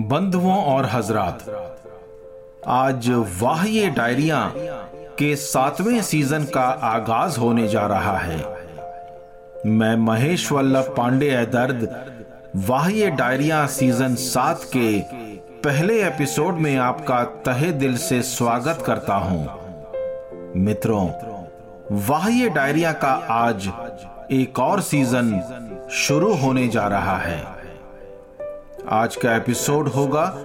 बंधुओं और हजरात, आज वाह ये डायरिया के सातवें सीज़न का आगाज़ होने जा रहा है। मैं महेश वल्लभ पांडे दर्द वाह डायरिया सीज़न सात के पहले एपिसोड में आपका तहे दिल से स्वागत करता हूँ। मित्रों वाह डायरिया का आज एक और सीज़न शुरू होने जा रहा है। आज का एपिसोड होगा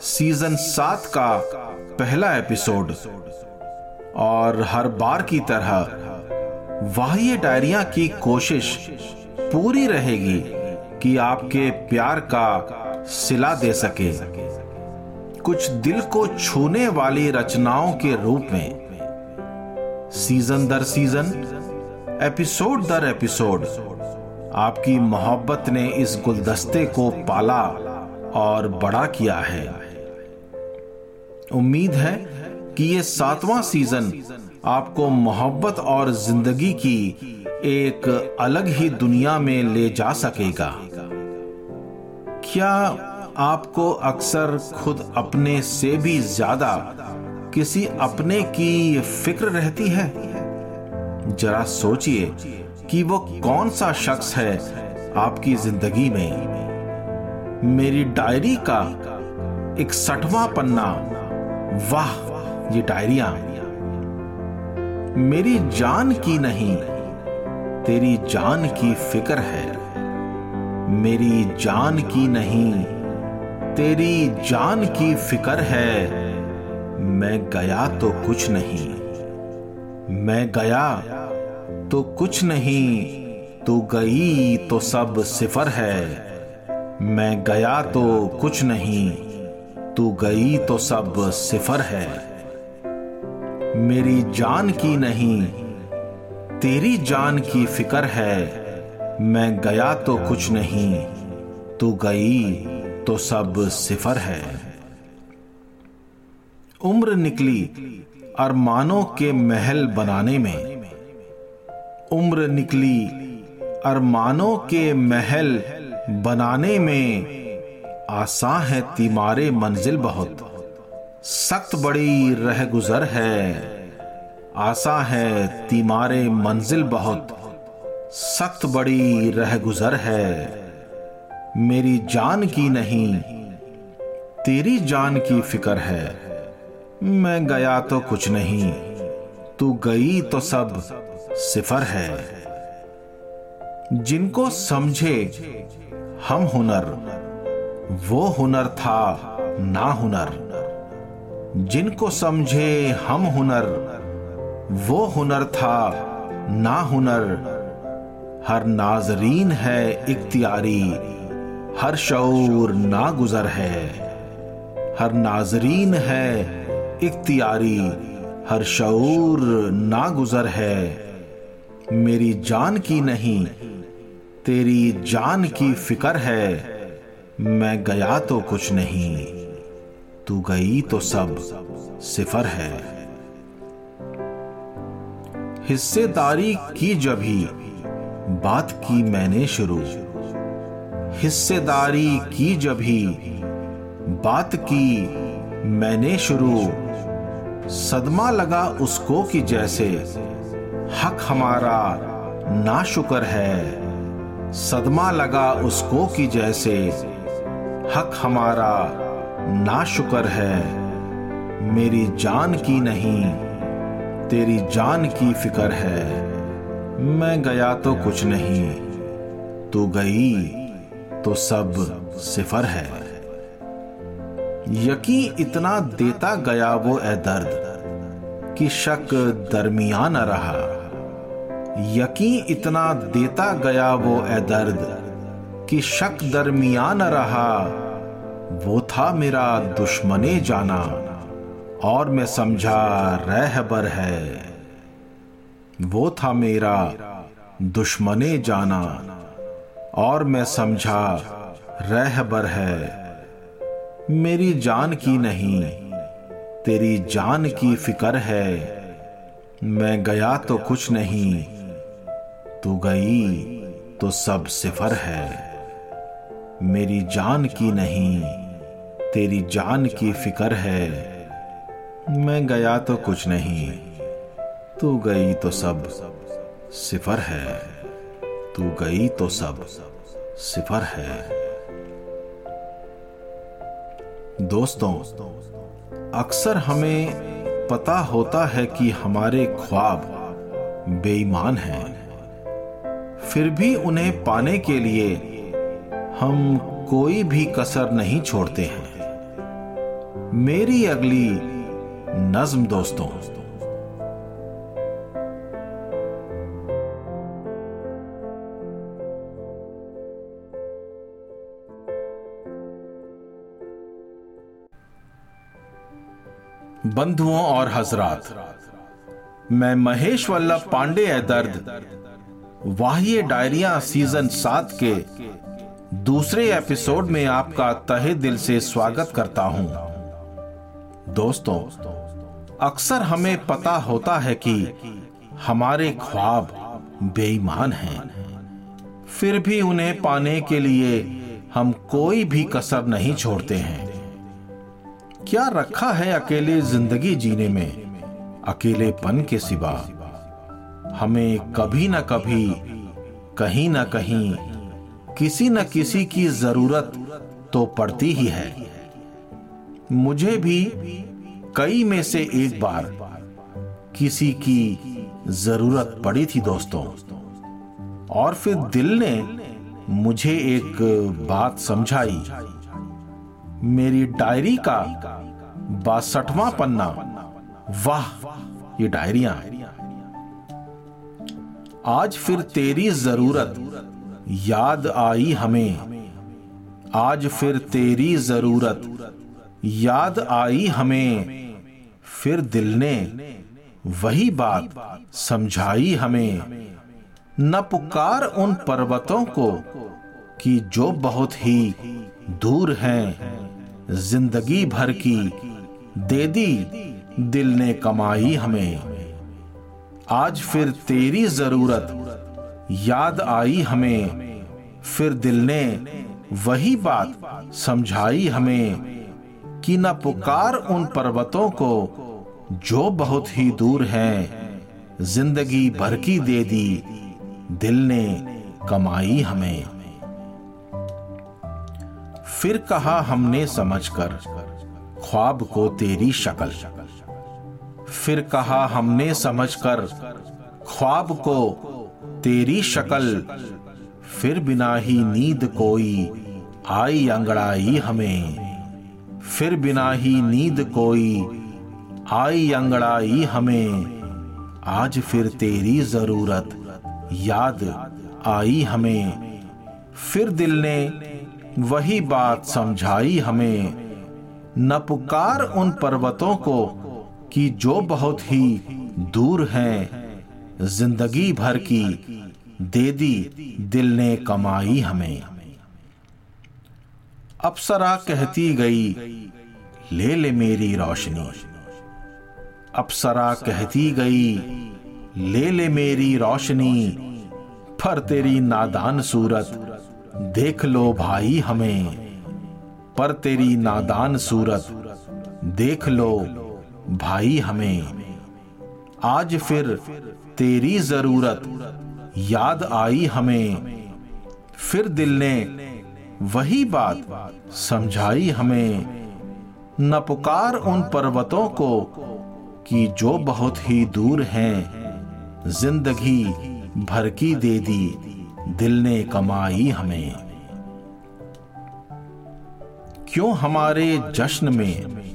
सीज़न सात का पहला एपिसोड। और हर बार की तरह वाह्य डायरिया की कोशिश पूरी रहेगी कि आपके प्यार का सिला दे सके। कुछ दिल को छूने वाली रचनाओं के रूप में, सीज़न दर सीज़न, एपिसोड दर एपिसोड, आपकी मोहब्बत ने इस गुलदस्ते को पाला। और बड़ा किया है। उम्मीद है कि ये सातवां सीज़न आपको मोहब्बत और ज़िंदगी की एक अलग ही दुनिया में ले जा सकेगा। क्या आपको अक्सर खुद अपने से भी ज़्यादा किसी अपने की फ़िक्र रहती है? जरा सोचिए कि वो कौन सा शख्स है आपकी ज़िंदगी में। मेरी डायरी का इकसठवा पन्ना। वाह, ये डायरिया। मेरी जान की नहीं, तेरी जान की फ़िक्र है। मेरी जान की नहीं, तेरी जान की फ़िक्र है। मैं गया तो कुछ नहीं, मैं गया तो कुछ नहीं, तू गई तो सब सिफर है। मैं गया तो कुछ नहीं। तू गई तो सब सिफर है। मेरी जान की नहीं, तेरी जान की फ़िक्र है। मैं गया तो कुछ नहीं, तू गई तो सब सिफर है। उम्र निकली अरमानों के महल बनाने में। उम्र निकली अरमानों के महल बनाने में आसा है तिमारे मंजिल बहुत। सख्त बड़ी रह गुजर है। आसा है तिमारे मंजिल बहुत। सख्त बड़ी रह गुजर है। मेरी जान की नहीं, तेरी जान की फ़िक्र है। मैं गया तो कुछ नहीं, तू गई तो सब सिफर है। जिनको समझे हम हुनर, वो हुनर था, ना हुनर। जिनको समझे हम हुनर, वो हुनर था, ना हुनर। हर नाजरीन है इख्तियारी, हर शऊर ना गुजर है। हर नाजरीन है इख्तियारी, हर शऊर ना गुजर है। मेरी जान की नहीं तेरी जान की फ़िक्र है। मैं गया तो कुछ नहीं। तू गई तो सब सिफर है। हिस्सेदारी की जभी बात की मैंने शुरू। हिस्सेदारी की जभी बात की मैंने शुरू। सदमा लगा उसको कि जैसे हक हमारा ना शुक्र है। सदमा लगा उसको कि जैसे हक हमारा ना शुक्र है। मेरी जान की नहीं, तेरी जान की फ़िक्र है। मैं गया तो कुछ नहीं, तू गई तो सब सिफर है। यकी इतना देता गया वो ए दर्द कि शक दरमियान रहा। यकीन इतना देता गया वो ए दर्द कि शक दरमियान रहा। वो था मेरा दुश्मने जाना, और मैं समझा रहबर है। वो था मेरा दुश्मने जाना, और मैं समझा रहबर है। मेरी जान की नहीं, तेरी जान की फ़िक्र है। मैं गया तो कुछ नहीं तू गई तो सब सिफर है। मेरी जान की नहीं, तेरी जान की फ़िक्र है। मैं गया तो कुछ नहीं, तू गई तो सब सिफर है। तू गई तो सब सिफर है। दोस्तों, अक्सर हमें पता होता है कि हमारे ख्वाब बेईमान हैं। फिर भी उन्हें पाने के लिए हम कोई भी कसर नहीं छोड़ते हैं। मेरी अगली नज्म दोस्तों। बंधुओं और हजरात, मैं महेश वल्लभ पांडे है दर्द वाह्य डायरिया सीज़न सात के दूसरे एपिसोड में आपका तहे दिल से स्वागत करता हूँ। दोस्तों, अक्सर हमें पता होता है कि हमारे ख्वाब बेईमान हैं। फिर भी उन्हें पाने के लिए हम कोई भी कसर नहीं छोड़ते हैं। क्या रखा है अकेले ज़िंदगी जीने में? अकेलेपन के सिवा। हमें कभी ना कभी, कहीं ना कहीं, किसी न किसी की ज़रूरत तो पड़ती ही है। मुझे भी कई में से एक बार किसी की ज़रूरत पड़ी थी दोस्तों। और फिर दिल ने मुझे एक बात समझाई। मेरी डायरी का बासठवां पन्ना, वाह, ये डायरिया आज फिर तेरी ज़रूरत। याद आई हमें। आज फिर तेरी ज़रूरत। याद आई हमें। फिर दिल ने वही बात समझाई हमें। न पुकार उन पर्वतों को कि जो बहुत ही दूर हैं, ज़िंदगी भर की दे दी, दिल ने कमाई हमें। आज फिर तेरी ज़रूरत। याद आई हमें। फिर दिल ने वही बात समझाई हमें कि न पुकार उन पर्वतों को जो बहुत ही दूर हैं। ज़िंदगी भर की दे दी, दिल ने कमाई हमें। फिर कहा हमने समझकर, ख्वाब को तेरी शक्ल। फिर कहा, हमने समझकर ख्वाब को तेरी शक्ल, फिर बिना ही नींद कोई आई अंगड़ाई हमें, फिर बिना ही नींद कोई आई अंगड़ाई हमें, आज फिर तेरी ज़रूरत याद आई हमें, फिर दिल ने वही बात समझाई हमें, न पुकार उन पर्वतों को कि जो बहुत ही दूर हैं, ज़िंदगी भर की दे दी, दिल ने कमाई हमें। अप्सरा कहती गई, ले ले मेरी रोशनी। अप्सरा कहती गई, ले ले मेरी रोशनी पर तेरी नादान सूरत, देख लो भाई हमें। पर तेरी नादान सूरत, देख लो भाई हमें। आज फिर तेरी ज़रूरत याद आई हमें। फिर दिल ने वही बात समझाई हमें। न पुकार उन पर्वतों को कि जो बहुत ही दूर हैं, ज़िंदगी भर की दे दी, दिल ने कमाई हमें। क्यों हमारे जश्न में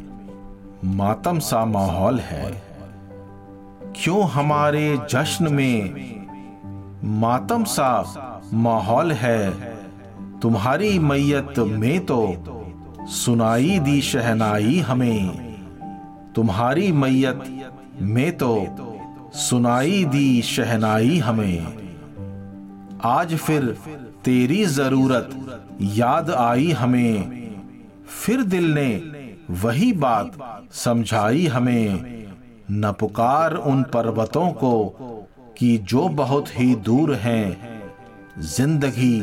मातम सा माहौल है। क्यों हमारे जश्न में मातम सा माहौल है? तुम्हारी मैयत में तो सुनाई दी शहनाई हमें। तुम्हारी मैयत में तो सुनाई दी शहनाई हमें। आज फिर तेरी ज़रूरत याद आई हमें। फिर दिल ने वही बात समझाई हमें। न पुकार उन पर्वतों को कि जो बहुत ही दूर हैं, ज़िंदगी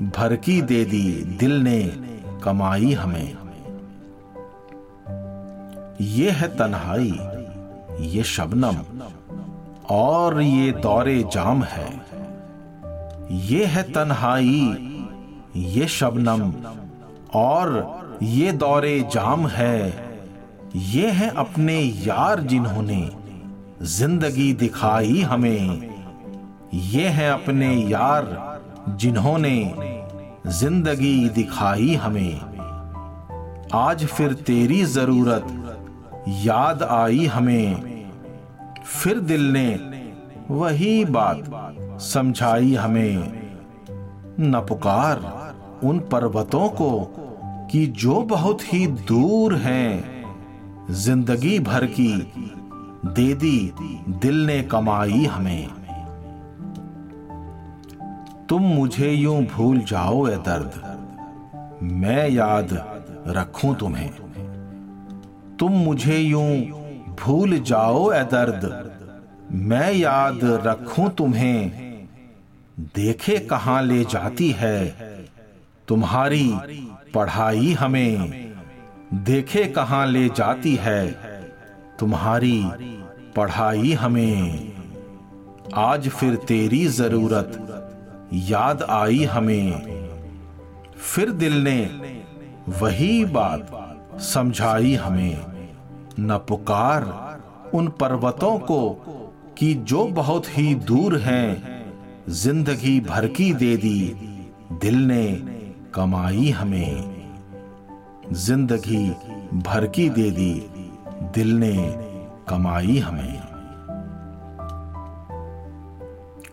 भर की दे दी, दिल ने कमाई हमें। ये है तन्हाई, ये शबनम, और ये दौरे जाम है। ये है तन्हाई, ये शबनम, और ये दौरे जाम है। ये है अपने यार जिन्होंने ज़िंदगी दिखाई हमें। ये है अपने यार जिन्होंने ज़िंदगी दिखाई हमें। आज फिर तेरी ज़रूरत याद आई हमें। फिर दिल ने वही बात समझाई हमें। न पुकार उन पर्वतों को कि जो बहुत ही दूर हैं, ज़िंदगी भर की, दे दी, दिल ने कमाई हमें। तुम मुझे यूँ भूल जाओ, ए दर्द। मैं याद रखूँ तुम्हें। तुम मुझे यूँ भूल जाओ, ए दर्द। मैं याद रखूँ तुम्हें। देखे कहाँ ले जाती है तुम्हारी पढ़ाई हमें। देखे कहाँ ले जाती है। तुम्हारी पढ़ाई हमें। आज फिर तेरी ज़रूरत। याद आई हमें। फिर दिल ने वही बात समझाई हमें। न पुकार उन पर्वतों को कि जो बहुत ही दूर हैं, ज़िंदगी भर की दे दी। दिल ने कमाई हमें ज़िंदगी भर की दे दी, दिल ने कमाई हमें।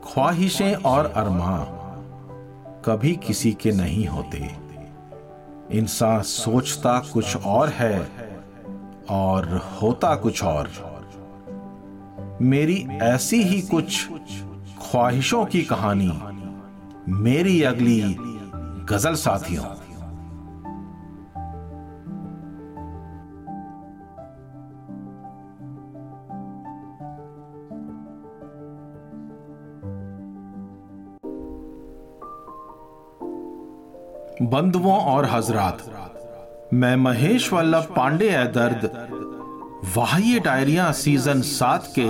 ख्वाहिशें और अरमा कभी किसी के नहीं होते। इंसान सोचता कुछ और है और होता कुछ और। मेरी ऐसी ही कुछ ख्वाहिशों की कहानी, मेरी अगली गज़ल साथियों। बंधुओं और हजरात, मैं महेश वल्लभ पांडे है दर्द। वाह्य डायरिया सीज़न सात के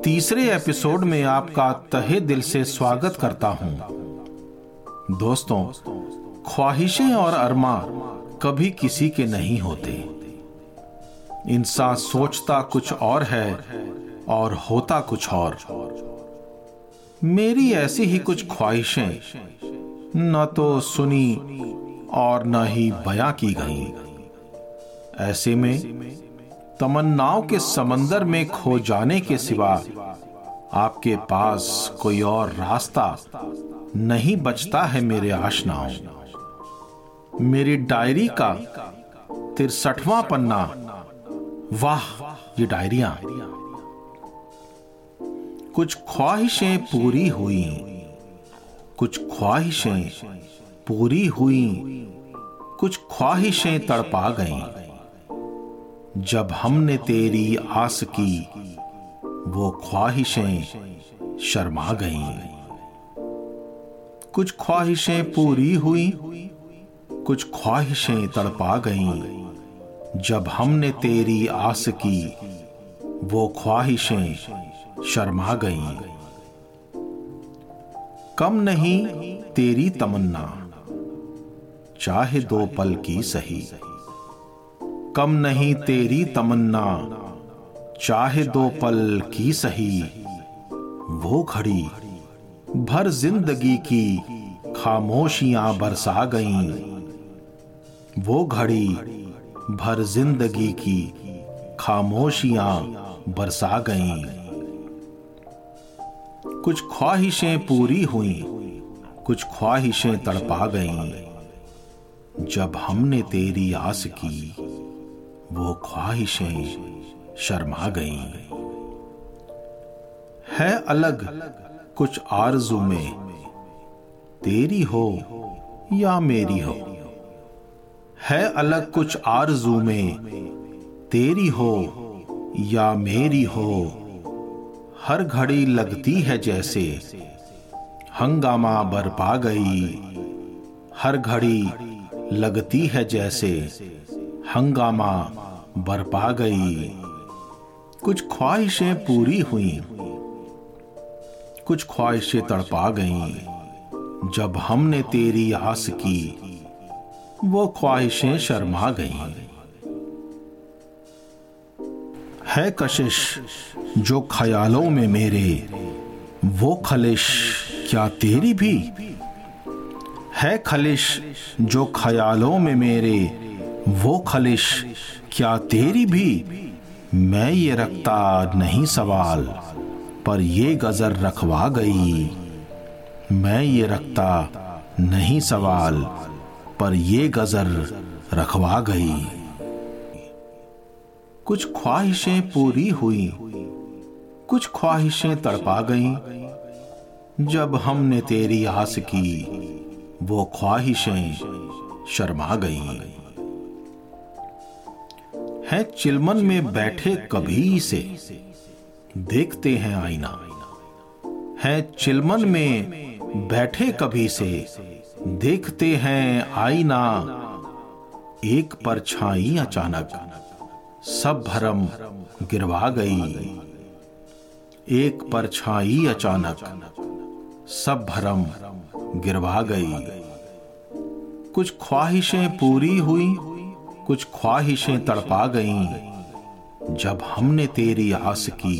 तीसरे एपिसोड में आपका तहे दिल से स्वागत करता हूँ। दोस्तों, ख्वाहिशें और अरमा कभी किसी के नहीं होते। इंसान सोचता कुछ और है और होता कुछ और। मेरी ऐसी ही कुछ ख्वाहिशें न तो सुनी और न ही बयां की गई। ऐसे में तमन्नाओं के समंदर में खो जाने के सिवा आपके पास कोई और रास्ता नहीं बचता है मेरे आशनाओं। मेरी डायरी का तिरसठवां पन्ना। वाह, ये डायरिया। कुछ ख्वाहिशें पूरी हुई। कुछ ख्वाहिशें पूरी हुई। कुछ ख्वाहिशें तड़पा गईं। जब हमने तेरी आस की, वो ख्वाहिशें शर्मा गईं। कुछ ख्वाहिशें पूरी हुई, कुछ ख्वाहिशें तड़पा गईं। जब हमने तेरी आस की, वो ख्वाहिशें शर्मा गईं। कम नहीं तेरी तमन्ना, चाहे दो पल की सही। कम नहीं तेरी तमन्ना, चाहे दो पल की सही, वो घड़ी भर ज़िंदगी की खामोशियाँ बरसा गईं। वो घड़ी भर ज़िंदगी की खामोशियाँ बरसा गईं। कुछ ख्वाहिशें पूरी हुई, कुछ ख्वाहिशें तड़पा गईं। जब हमने तेरी आस की, वो ख्वाहिशें शर्मा गईं। है अलग कुछ आरज़ू में, तेरी हो या मेरी हो। है अलग कुछ आरज़ू में, तेरी हो या मेरी हो। हर घड़ी लगती है जैसे, हंगामा बरपा गई। हर घड़ी लगती है जैसे, हंगामा बरपा गई। कुछ ख्वाहिशें पूरी हुई कुछ ख्वाहिशें तड़पा गईं। जब हमने तेरी आस की, वो ख्वाहिशें शर्मा गईं। है कशिश जो ख्यालों में मेरे, वो खलिश क्या तेरी भी? है खलिश जो ख्यालों में मेरे, वो खलिश क्या तेरी भी? मैं ये रखता नहीं सवाल। पर ये गजर रखवा गई। मैं ये रखता नहीं सवाल, पर ये गजर रखवा गई। कुछ ख्वाहिशें पूरी हुई, कुछ ख्वाहिशें तड़पा गईं। जब हमने तेरी आस की, वो ख्वाहिशें शर्मा गईं। है चिलमन में बैठे कभी से देखते हैं आईना। है चिलमन में बैठे कभी से, देखते हैं आईना। एक परछाई अचानक, सब भरम गिरवा गई। एक परछाई अचानक, सब भरम गिरवा गई। कुछ ख्वाहिशें पूरी हुई, कुछ ख्वाहिशें तड़पा गईं। जब हमने तेरी आस की,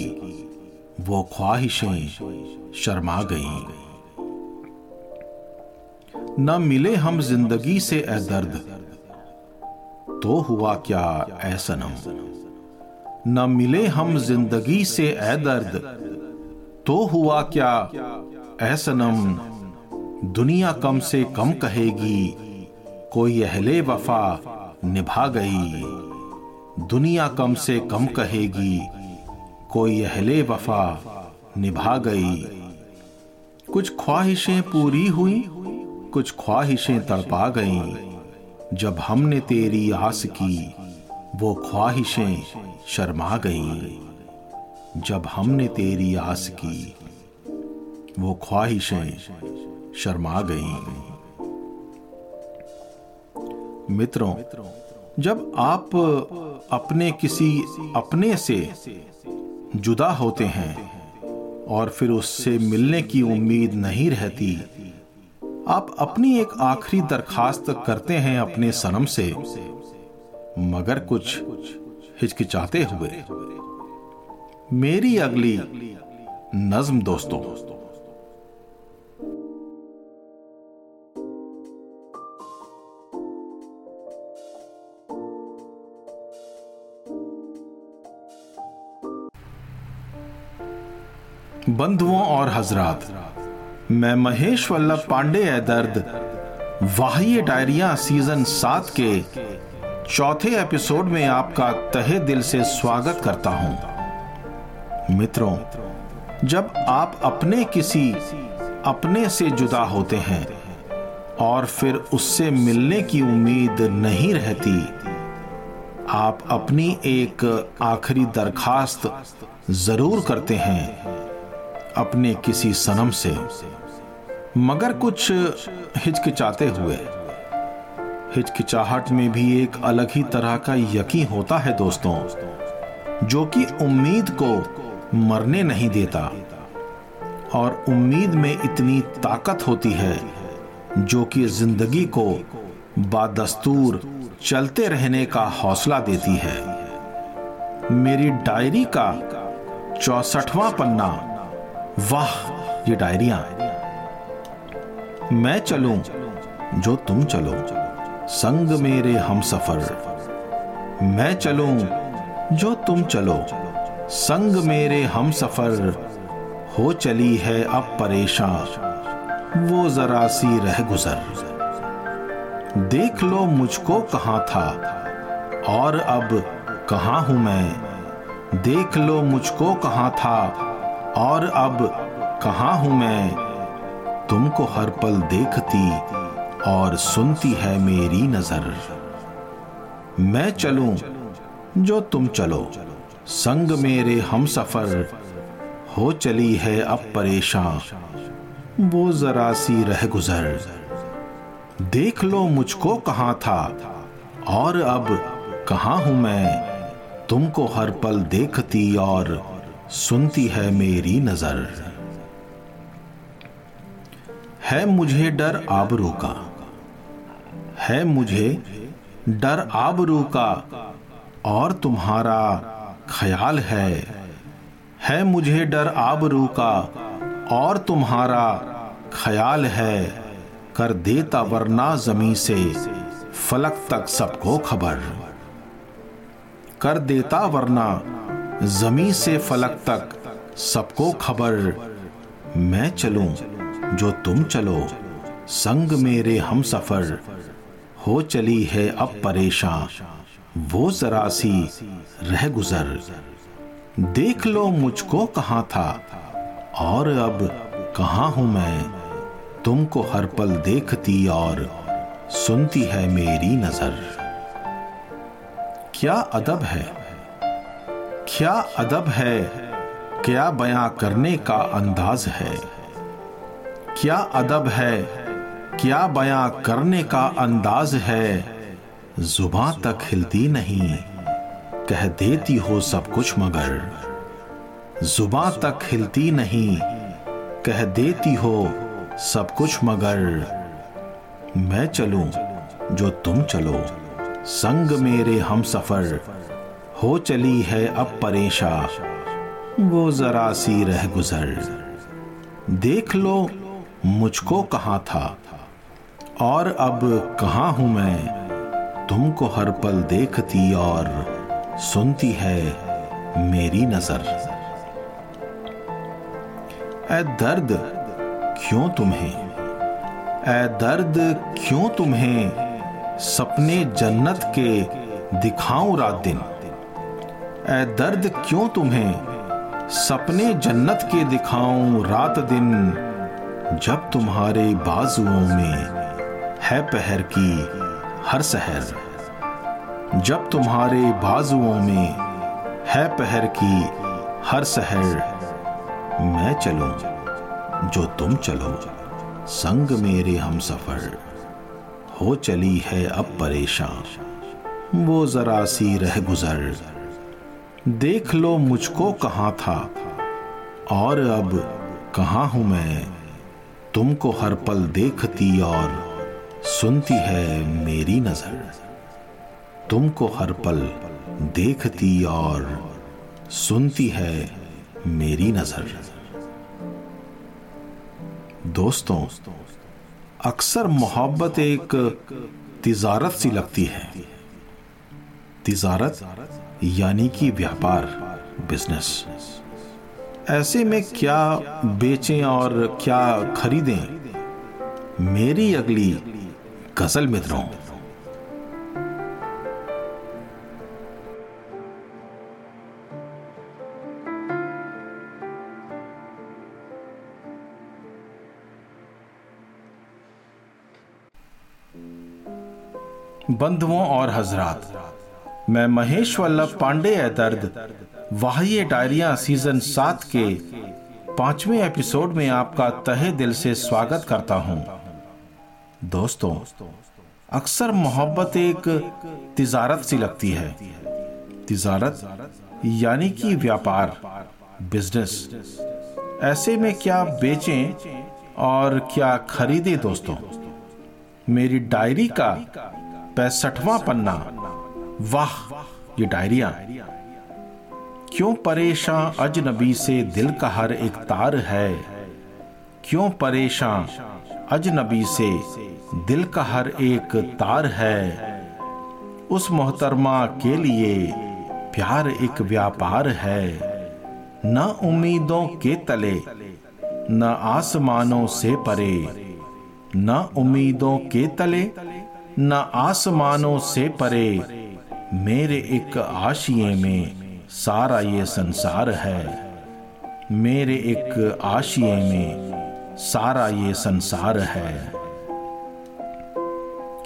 वो ख्वाहिशें शर्मा गईं। न मिले हम ज़िंदगी से ए दर्द तो हुआ क्या ऐ सनम। न मिले हम ज़िंदगी से ए दर्द तो हुआ क्या ऐ सनम। दुनिया कम से कम कहेगी, कोई अहले वफा निभा गई। दुनिया कम से कम कहेगी, कोई अहले वफा निभा गई। कुछ ख्वाहिशें पूरी हुई, कुछ ख्वाहिशें तड़पा गईं। जब हमने तेरी आस की, वो ख्वाहिशें शर्मा गईं। जब हमने तेरी आस की, वो ख्वाहिशें शर्मा गईं। मित्रों जब आप अपने किसी अपने से जुदा होते हैं और फिर उससे मिलने की उम्मीद नहीं रहती, आप अपनी एक आखिरी दरखास्त करते हैं अपने सनम से, मगर कुछ हिचकिचाते हुए। मेरी अगली नज्म दोस्तों बंधुओं और हजरात, मैं महेश वल्लभ पांडे है दर्द, वाह्य डायरिया सीज़न सात के चौथे एपिसोड में आपका तहे दिल से स्वागत करता हूँ। मित्रों, जब आप अपने किसी, अपने से जुदा होते हैं और फिर उससे मिलने की उम्मीद नहीं रहती, आप अपनी एक आखिरी दरखास्त ज़रूर करते हैं। अपने किसी सनम से, मगर कुछ हिचकिचाते हुए। हिचकिचाहट में भी एक अलग ही तरह का यकीन होता है दोस्तों, जो कि उम्मीद को मरने नहीं देता, और उम्मीद में इतनी ताकत होती है, जो कि ज़िंदगी को बादस्तूर चलते रहने का हौसला देती है। मेरी डायरी का चौसठवां पन्ना वाह, ये डायरिया। मैं चलूँ, जो तुम चलो। संग मेरे हम सफ़र। मैं चलूँ, जो तुम चलो। संग मेरे हम सफ़र। हो चली है अब परेशान। वो जरा सी रह गुजर। देख लो मुझको कहाँ था। और अब कहाँ हूँ मैं? देख लो मुझको कहाँ था। और अब कहा हूँ मैं? तुमको हर पल देखती और सुनती है मेरी नज़र। मैं चलूँ जो तुम चलो। संग मेरे हम सफ़र, हो चली है अब परेशान। वो जरा सी रह गुजर। देख लो मुझको कहाँ था और अब कहा हूँ मैं? तुमको हर पल देखती और सुनती है मेरी नज़र। है मुझे डर आबरू का। है मुझे डर आबरू का। और तुम्हारा ख्याल है। है मुझे डर आबरू का। और तुम्हारा ख्याल है। कर देता वरना जमी से फलक तक सबको खबर। कर देता वरना जमी से फलक तक सबको खबर। मैं चलूँ, जो तुम चलो। संग मेरे हम सफ़र। हो चली है अब परेशान। वो जरा सी रह गुजर। देख लो मुझको कहाँ था। और अब कहाँ हूँ मैं। तुमको हर पल देखती और सुनती है मेरी नज़र। क्या अदब है। क्या अदब है? क्या बयां करने का अंदाज है? क्या अदब है? क्या बयां करने का अंदाज है? ज़ुबान तक हिलती नहीं। कह देती हो सब कुछ मगर। ज़ुबान तक हिलती नहीं। कह देती हो सब कुछ मगर। मैं चलूँ जो तुम चलो। संग मेरे हम सफ़र। हो चली है अब परेशा। वो जरा सी रह गुजर। देख लो, मुझको कहाँ था? और अब कहाँ हूँ मैं? तुमको हर पल देखती और सुनती है मेरी नज़र। ए दर्द, क्यों तुम्हें? ए दर्द, क्यों तुम्हें? सपने जन्नत के दिखाऊँ रात दिन। ए दर्द क्यों तुम्हें? सपने जन्नत के दिखाऊँ रात दिन, जब तुम्हारे बाजुओं में है पहर की हर सहर। जब तुम्हारे बाजुओं में है पहर की हर सहर, मैं चलूँ जो तुम चलो। संग मेरे हम सफ़र, हो चली है अब परेशान। वो जरा सी रह गुजर देख लो मुझको कहाँ था। और अब कहाँ हूँ मैं? तुमको हर पल देखती और सुनती है मेरी नज़र। तुमको हर पल देखती और सुनती है मेरी नज़र। दोस्तों, अक्सर मोहब्बत एक तिजारत सी लगती है। तिजारत यानी कि व्यापार बिज़नेस ऐसे में क्या बेचें और क्या खरीदें? मेरी अगली गज़ल मित्रों बंधुओं और हजरात मैं महेश वल्लभ पांडे है दर्द। वाह्य डायरिया सीज़न सात के पाँचवें एपिसोड में आपका तहे दिल से स्वागत करता हूँ। दोस्तों, अक्सर मोहब्बत एक तिजारत सी लगती है। तिजारत यानी कि व्यापार, बिज़नेस। ऐसे में क्या बेचें और क्या खरीदें दोस्तों? मेरी डायरी का पैंसठवां पन्ना वाह, ये डायरिया। क्यों परेशान अजनबी से दिल का हर एक तार है? क्यों परेशान अजनबी से दिल का हर एक तार है? उस मोहतरमा के लिए प्यार एक व्यापार है। न उम्मीदों के तले, न आसमानों से परे। न उम्मीदों के तले, न आसमानों से परे। मेरे एक आशिए में सारा ये संसार है। मेरे एक आशिए में सारा ये संसार है।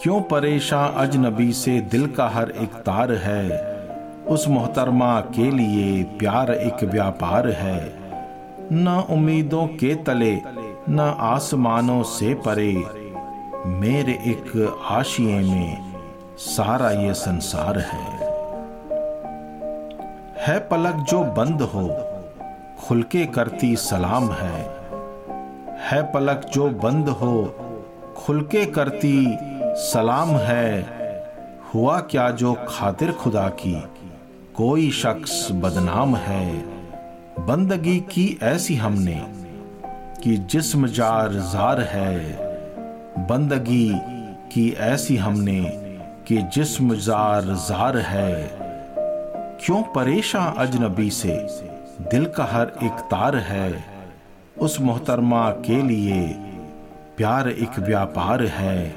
क्यों परेशान अजनबी से दिल का हर एक तार है? उस मोहतरमा के लिए प्यार एक व्यापार है। न उम्मीदों के तले, न आसमानों से परे। मेरे एक आशिए में सारा ये संसार है। है पलक जो बंद हो, खुलके करती सलाम है। है पलक जो बंद हो, खुलके करती सलाम है। हुआ क्या जो खातिर खुदा की, कोई शख्स बदनाम है। बंदगी की ऐसी हमने, कि जिस्म जार जार है। बंदगी की ऐसी हमने कि जिस्म जार जार है। क्यों परेशान अजनबी से? दिल का हर एक तार है उस मोहतरमा के लिए। प्यार एक व्यापार है।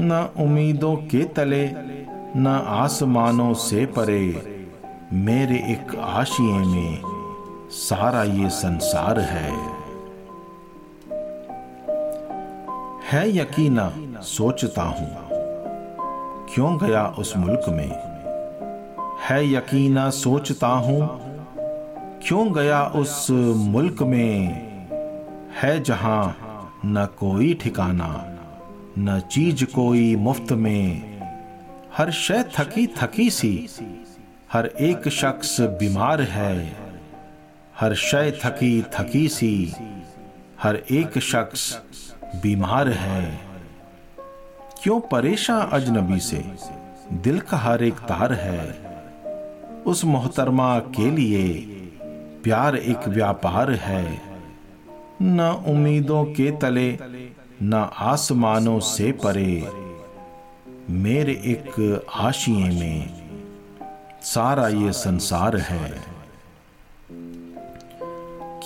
न उम्मीदों के तले, न आसमानों से परे। मेरे एक आशिए में सारा ये संसार है। है यकीना सोचता हूँ। क्यों गया उस मुल्क में? है यकीना सोचता हूँ, क्यों गया उस मुल्क में? है जहाँ न कोई ठिकाना, न चीज़ कोई मुफ़्त में। हर शय थकी थकी सी, हर एक शख्स बीमार है। हर शय थकी थकी सी, हर एक शख्स बीमार है। क्यों परेशान अजनबी से? दिल का हर एक तार है। उस मोहतरमा के लिए प्यार एक व्यापार है। न उम्मीदों के तले, न आसमानों से परे। मेरे एक आशिए में सारा ये संसार है।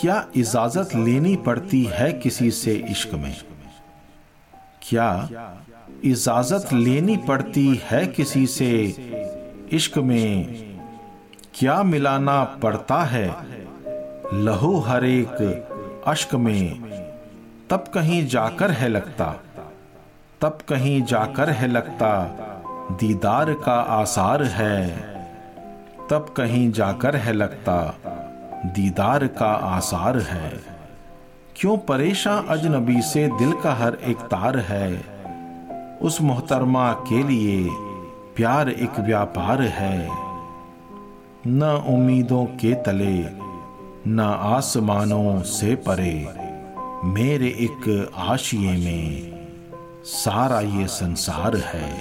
क्या इजाज़त लेनी पड़ती है किसी से इश्क में? क्या इजाज़त लेनी पड़ती है किसी से? इश्क में क्या मिलाना पड़ता है? लहू हर एक अश्क में। तब कहीं जाकर है लगता, तब कहीं जाकर है लगता, दीदार का आसार है। तब कहीं जाकर है लगता, दीदार का आसार है। क्यों परेशान अजनबी से दिल का हर एक तार है? उस मोहतरमा के लिए प्यार एक व्यापार है। न उम्मीदों के तले, न आसमानों से परे। मेरे एक आशिए में सारा ये संसार है।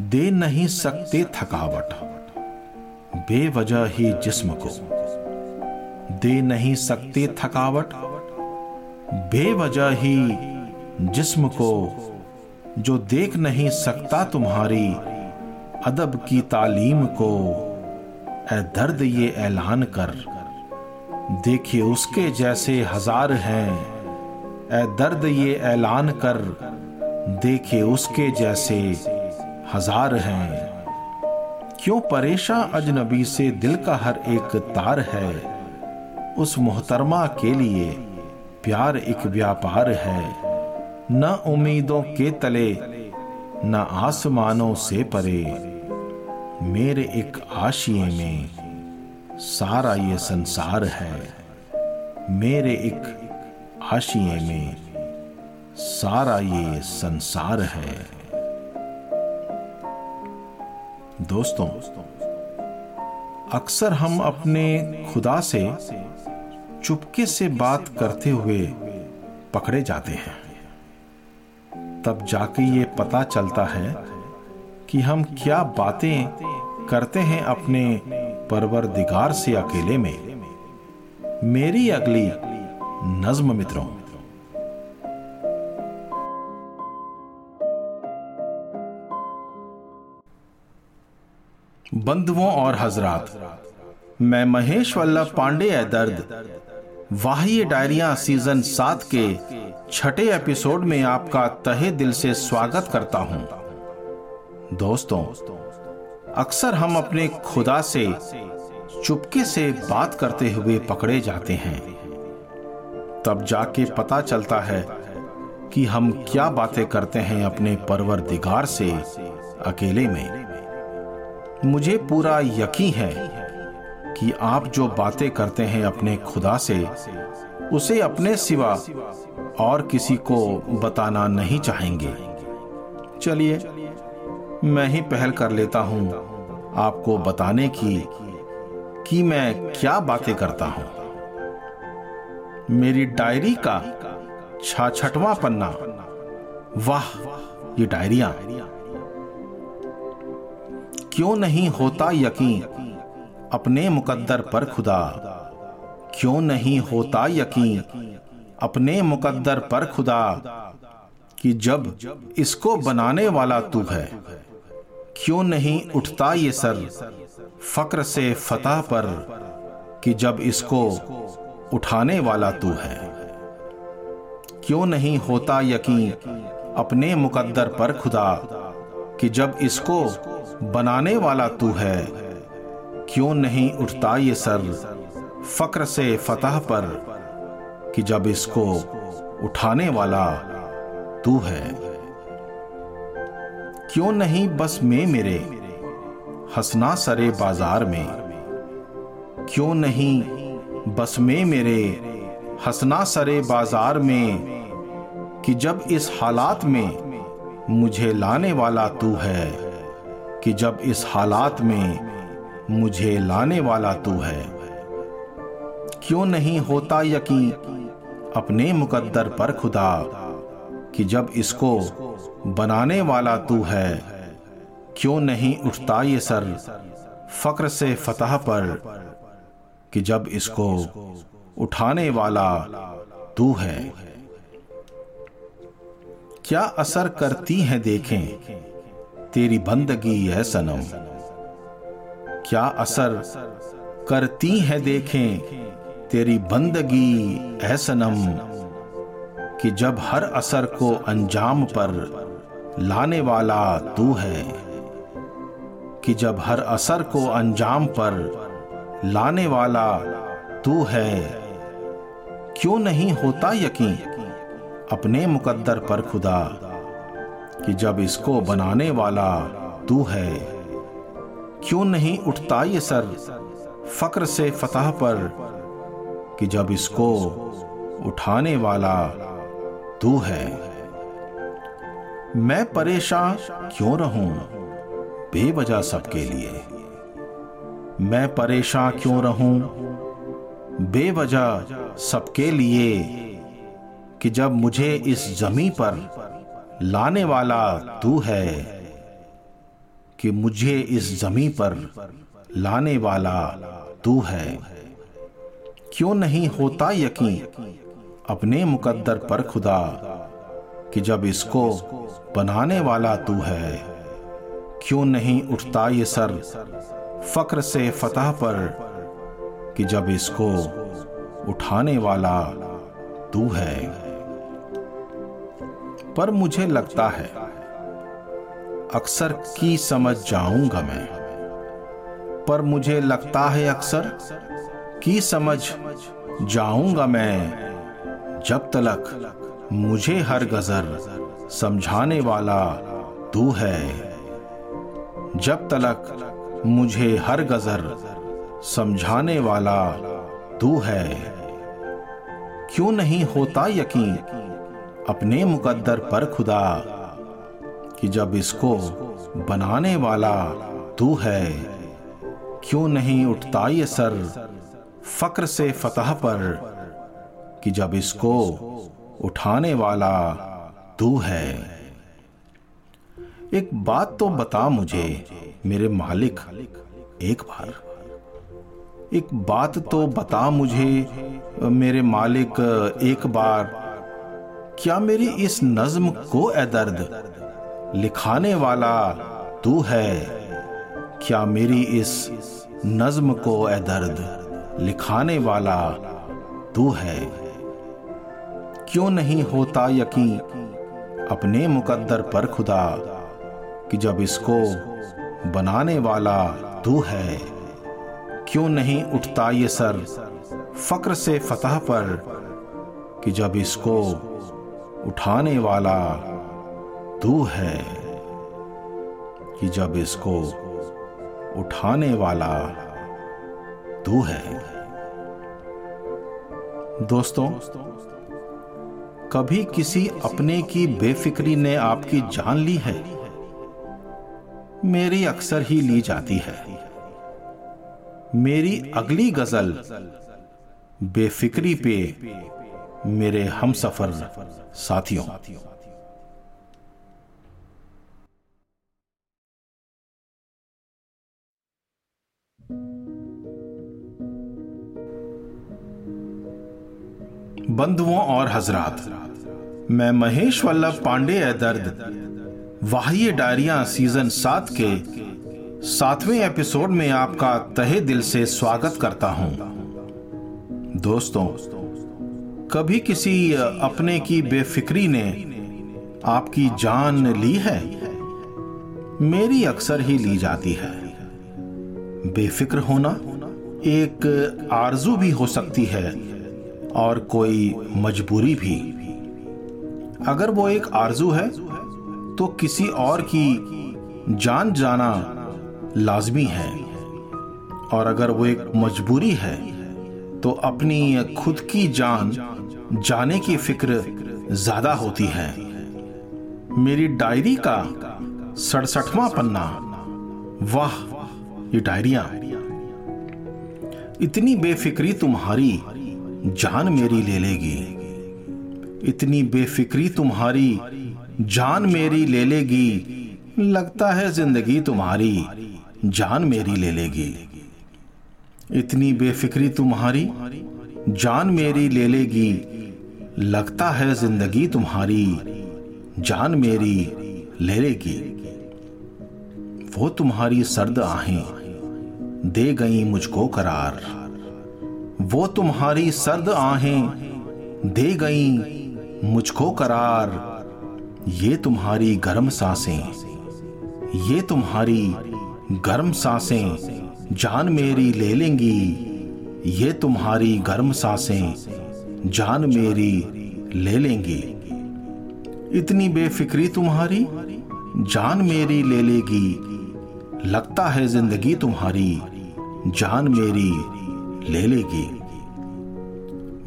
दे नहीं सकते थकावट, बेवजह ही जिस्म को। दे नहीं सकते थकावट, बेवजह ही जिस्म को, जो देख नहीं सकता तुम्हारी, अदब की तालीम को ए दर्द ये ऐलान कर। देखिए उसके जैसे हज़ार हैं ए दर्द ये ऐलान कर। देखिए उसके जैसे हज़ार हैं। क्यों परेशान अजनबी से दिल का हर एक तार है? उस मोहतरमा के लिए प्यार एक व्यापार है। न उम्मीदों के तले, न आसमानों से परे। मेरे एक आशिए में सारा ये संसार है। मेरे एक आशिए में सारा ये संसार है। दोस्तों, अक्सर हम अपने खुदा से चुपके से बात करते हुए पकड़े जाते हैं। तब जाके ये पता चलता है कि हम क्या बातें करते हैं अपने परवरदिगार से अकेले में। मेरी अगली नज्म मित्रों। बंधुओं और हजरात, मैं महेश वल्लभ पांडे दर्द वाह्य डायरिया सीज़न सात के छठे एपिसोड में आपका तहे दिल से स्वागत करता हूँ। दोस्तों, अक्सर हम अपने खुदा से चुपके से बात करते हुए पकड़े जाते हैं। तब जाके पता चलता है कि हम क्या बातें करते हैं अपने परवर दिगार से अकेले में। मुझे पूरा यकीन है कि आप जो बातें करते हैं अपने खुदा से, उसे अपने सिवा और किसी को बताना नहीं चाहेंगे। चलिए, मैं ही पहल कर लेता हूँ आपको बताने की, कि मैं क्या बातें करता हूँ। मेरी डायरी का छाछठवां पन्ना। वाह, ये डायरिया। क्यों नहीं होता यकीन अपने मुकद्दर पर खुदा। क्यों नहीं होता यकीन? अपने मुकद्दर पर खुदा कि जब इसको बनाने वाला तू है, क्यों नहीं उठता ये सर फक्र से फतह पर कि जब इसको उठाने वाला तू है? क्यों नहीं होता यकीन? अपने मुकद्दर पर खुदा कि जब इसको बनाने वाला तू है क्यों नहीं उठता ये सर फक्र से फतह पर कि जब इसको उठाने वाला तू है? क्यों नहीं बस में मेरे हंसना सरे बाज़ार में? क्यों नहीं बस में मेरे हंसना सरे बाज़ार में कि जब इस हालात में मुझे लाने वाला तू है? कि जब इस हालात में मुझे लाने वाला तू है। क्यों नहीं होता यकीन अपने मुकद्दर पर खुदा कि जब इसको बनाने वाला तू है, क्यों नहीं उठता ये सर फक्र से फतह पर कि जब इसको उठाने वाला तू है? क्या असर करती है देखें, तेरी बंदगी है सनम। क्या असर करती है देखें? तेरी बंदगी है सनम कि जब हर असर को अंजाम पर लाने वाला तू है। कि जब हर असर को अंजाम पर लाने वाला तू है। क्यों नहीं होता यकीन अपने मुकद्दर पर खुदा कि जब इसको बनाने वाला तू है? क्यों नहीं उठता ये सर फक्र से फतह पर कि जब इसको उठाने वाला तू है। मैं परेशान क्यों रहूँ बेवजह सबके लिए? मैं परेशान क्यों रहूँ बेवजह सबके लिए कि जब मुझे इस जमी पर लाने वाला तू है? कि मुझे इस जमी पर लाने वाला तू है। क्यों नहीं होता यकीन अपने मुकद्दर पर खुदा कि जब इसको बनाने वाला तू है, क्यों नहीं उठता ये सर फक्र से फतह पर कि जब इसको उठाने वाला तू है? पर मुझे लगता है अक्सर की समझ जाऊँगा मैं। पर मुझे लगता है अक्सर की समझ जाऊँगा मैं जब तलक मुझे हर गजर समझाने वाला तू है। जब तलक मुझे हर गजर समझाने वाला तू है। क्यों नहीं होता यकीन अपने मुकद्दर पर खुदा कि जब इसको बनाने वाला तू है, क्यों नहीं उठता ये सर फक्र से फतह पर कि जब इसको उठाने वाला तू है? एक बात तो बता मुझे, मेरे मालिक, एक बार। एक बात तो बता मुझे, मेरे मालिक, एक बार। क्या मेरी इस नज्म को ए दर्द लिखाने वाला तू है। क्या मेरी इस नज्म को ए दर्द लिखाने वाला तू है? क्यों नहीं होता यकीन अपने मुकद्दर पर खुदा कि जब इसको बनाने वाला तू है? क्यों नहीं उठता ये सर फक्र से फतह पर कि जब इसको उठाने वाला तू है कि जब इसको उठाने वाला तू है। दोस्तों, कभी किसी अपने की बेफिक्री ने आपकी जान ली है? मेरी अक्सर ही ली जाती है। मेरी अगली गज़ल बेफिक्री पे मेरे हम सफ़र साथियों। बंधुओं और हजरात, मैं महेश वल्लभ पांडे दर्द, वाह्य डायरिया सीज़न सात के सातवें एपिसोड में आपका तहे दिल से स्वागत करता हूँ। दोस्तों, कभी किसी अपने की बेफिक्री ने आपकी जान ली है? मेरी अक्सर ही ली जाती है। बेफिक्र होना एक आरज़ू भी हो सकती है। और कोई मजबूरी भी। अगर वो एक आरज़ू है तो किसी और की जान जाना लाजमी है। और अगर वो एक मजबूरी है तो अपनी खुद की जान जाने की फ़िक्र ज़्यादा होती है। मेरी डायरी का सड़सठवा पन्ना, वाह, ये डायरिया। इतनी बेफिक्री तुम्हारी जान मेरी ले लेगी। इतनी बेफिक्री तुम्हारी, जान मेरी ले लेगी। लगता है ज़िंदगी तुम्हारी, जान मेरी ले लेगी। इतनी बेफिक्री तुम्हारी, जान मेरी ले लेगी। लगता है ज़िंदगी तुम्हारी, जान मेरी ले लेगी। वो तुम्हारी सर्द आहें, दे गई मुझको करार। वो तुम्हारी सर्द आहें दे गई मुझको करार। ये तुम्हारी गर्म साँसें, ये तुम्हारी गर्म साँसें, जान मेरी ले लेंगी। ये तुम्हारी गर्म साँसें, जान मेरी ले लेंगी। इतनी बेफिक्री तुम्हारी, जान मेरी ले लेगी। लगता है ज़िंदगी तुम्हारी, जान मेरी ले लेगी।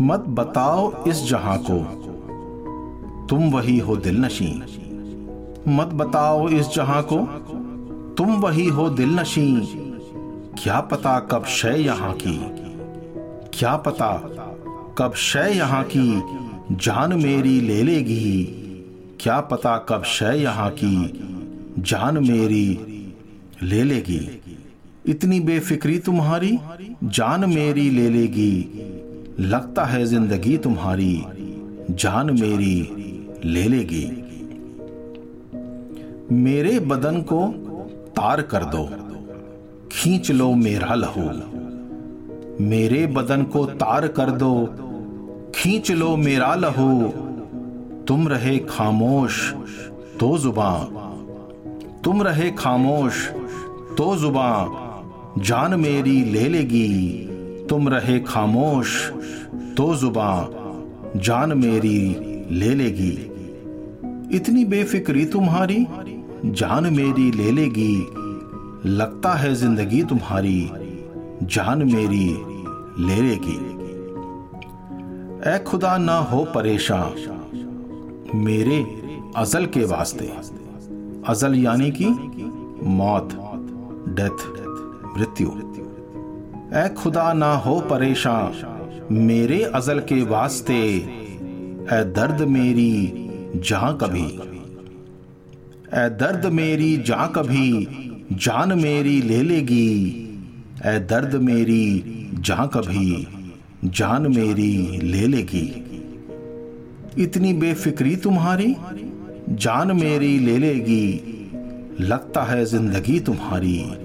मत बताओ इस जहाँ को। तुम वही हो दिल नशी मत बताओ इस जहाँ को। तुम वही हो दिल नशी क्या पता कब शय यहाँ की। क्या पता कब शय यहाँ की जान मेरी ले लेगी। क्या पता कब शय यहाँ की जान मेरी ले लेगी। इतनी बेफिक्री तुम्हारी? जान मेरी ले लेगी। लगता है ज़िंदगी तुम्हारी। जान मेरी ले लेगी। मेरे बदन को तार कर दो। खींच लो मेरा लहू। मेरे बदन को तार कर दो। खींच लो मेरा लहू। तुम रहे खामोश तो जुबा तुम रहे खामोश तो जुबा जान मेरी ले लेगी। तुम रहे खामोश तो जुबा जान मेरी ले लेगी। इतनी बेफिक्री तुम्हारी, जान मेरी ले लेगी। लगता है ज़िंदगी तुम्हारी, जान मेरी ले लेगी। ए खुदा ना हो परेशान, मेरे अजल के वास्ते। अजल यानी कि मौत, डेथ। मृत्यु। ए खुदा ना हो परेशान, मेरे अजल के वास्ते ए दर्द मेरी जहाँ कभी। ए दर्द मेरी जा कभी, जान मेरी ले लेगी। ए दर्द मेरी जा कभी, जान मेरी ले लेगी। इतनी बेफिक्री तुम्हारी, जान मेरी ले लेगी। लगता है ज़िंदगी तुम्हारी।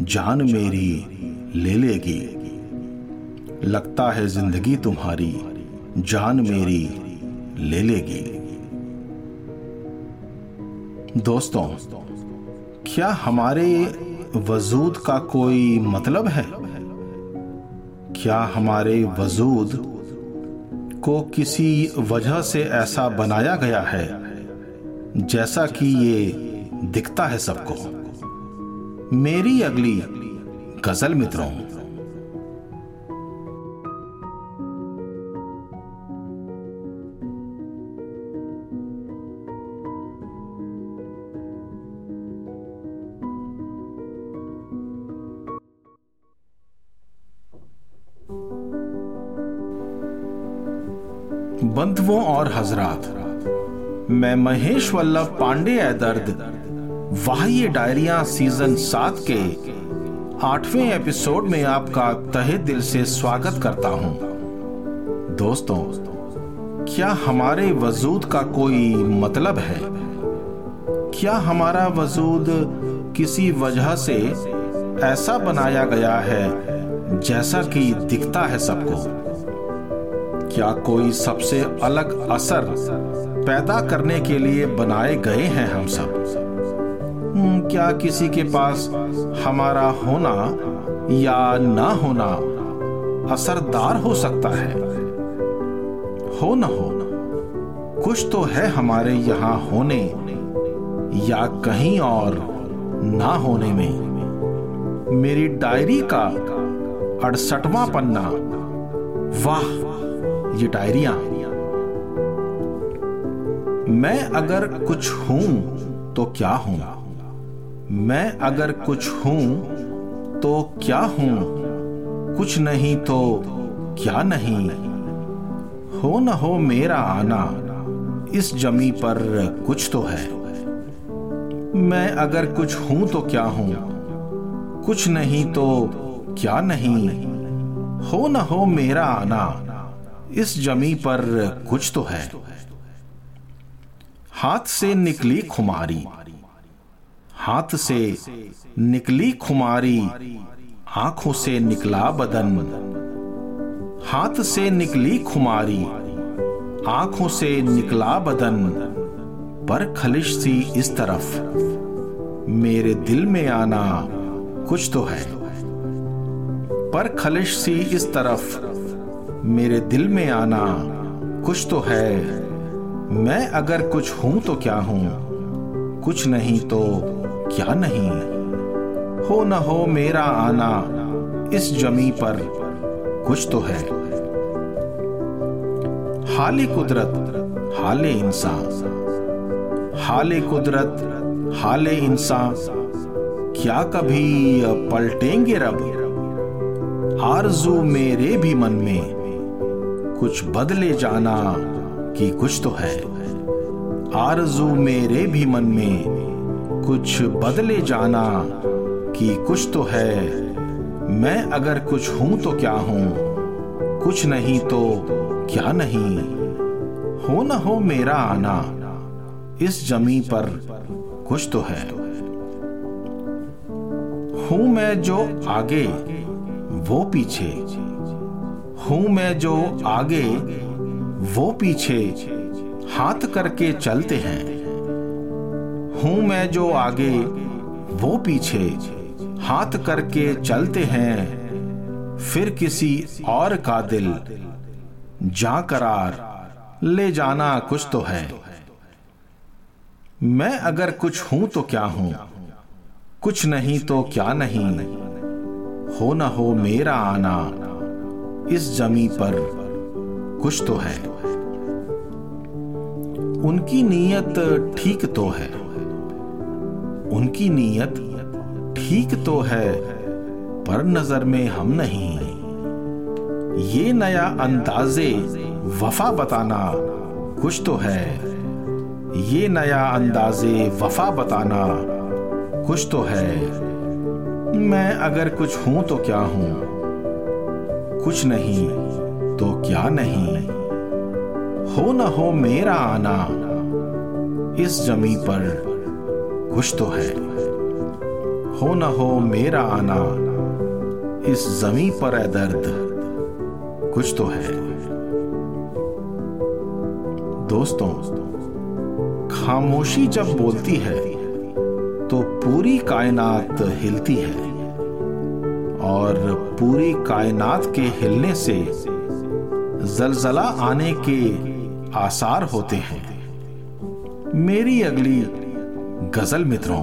जान मेरी ले लेगी। लगता है ज़िंदगी तुम्हारी, जान मेरी ले लेगी। दोस्तों, क्या हमारे वजूद का कोई मतलब है? क्या हमारे वजूद को किसी वजह से ऐसा बनाया गया है, जैसा कि ये दिखता है सबको? मेरी अगली गज़ल मित्रों। बंधुओं और हजरात मैं महेश वल्लभ पांडे ए दर्द वाह्य डायरिया सीज़न सात के आठवें एपिसोड में आपका तहे दिल से स्वागत करता हूँ। दोस्तों, क्या हमारे वजूद का कोई मतलब है? क्या हमारा वजूद किसी वजह से ऐसा बनाया गया है जैसा कि दिखता है सबको? क्या कोई सबसे अलग असर पैदा करने के लिए बनाए गए हैं हम सब? क्या किसी के पास हमारा होना या ना होना असरदार हो सकता है? हो न हो, कुछ तो है हमारे यहाँ होने या कहीं और ना होने में। मेरी डायरी का अड़सठवां पन्ना। वाह, ये डायरिया। मैं अगर कुछ हूँ तो क्या हूँ? मैं अगर कुछ हूँ तो क्या हूँ? कुछ नहीं तो क्या नहीं? हो न हो मेरा आना, इस जमी पर कुछ तो है। मैं अगर कुछ हूँ तो क्या हूँ? कुछ नहीं तो क्या नहीं? हो न हो मेरा आना, इस जमी पर कुछ तो है। हाथ से निकली खुमारी हाथ से निकली खुमारी, आँखों से निकला बदन। हाथ से निकली खुमारी, आँखों से निकला बदन। पर खलिश सी इस तरफ़, मेरे दिल में आना कुछ तो है। पर खलिश सी इस तरफ़, मेरे दिल में आना कुछ तो है। मैं अगर कुछ हूँ तो क्या हूँ? कुछ नहीं तो क्या नहीं? हो न हो मेरा आना इस जमी पर कुछ तो है। हाले कुदरत, हाले इंसान। हाले कुदरत, हाले इंसान। क्या कभी पलटेंगे रब? आरज़ू मेरे भी मन में। कुछ बदले जाना कि कुछ तो है। आरज़ू मेरे भी मन में। कुछ बदले जाना कि कुछ तो है। मैं अगर कुछ हूँ तो क्या हूँ? कुछ नहीं तो क्या नहीं? हो न हो मेरा आना, इस जमी पर कुछ तो है। हूँ मैं जो आगे, वो पीछे। हूँ मैं जो आगे, वो पीछे। हाथ करके चलते हैं। हूँ मैं जो आगे, वो पीछे। हाथ करके चलते हैं, फिर किसी और का दिल। जा करार, ले जाना कुछ तो है। मैं अगर कुछ हूँ तो क्या हूँ? कुछ नहीं तो क्या नहीं? हो ना हो मेरा आना, इस जमी पर कुछ तो है। उनकी नीयत ठीक तो है। उनकी नीयत ठीक तो है, पर नज़र में हम नहीं। ये नया अंदाजे वफा बताना कुछ तो है। ये नया अंदाजे वफा बताना कुछ तो है। मैं अगर कुछ हूँ तो क्या हूँ? कुछ नहीं तो क्या नहीं? हो न हो मेरा आना इस जमी पर कुछ तो है। हो न हो मेरा आना, इस जमी पर है दर्द कुछ तो है। दोस्तों, खामोशी जब बोलती है तो पूरी कायनात हिलती है। और पूरी कायनात के हिलने से जलजला आने के आसार होते हैं। मेरी अगली गज़ल मित्रों।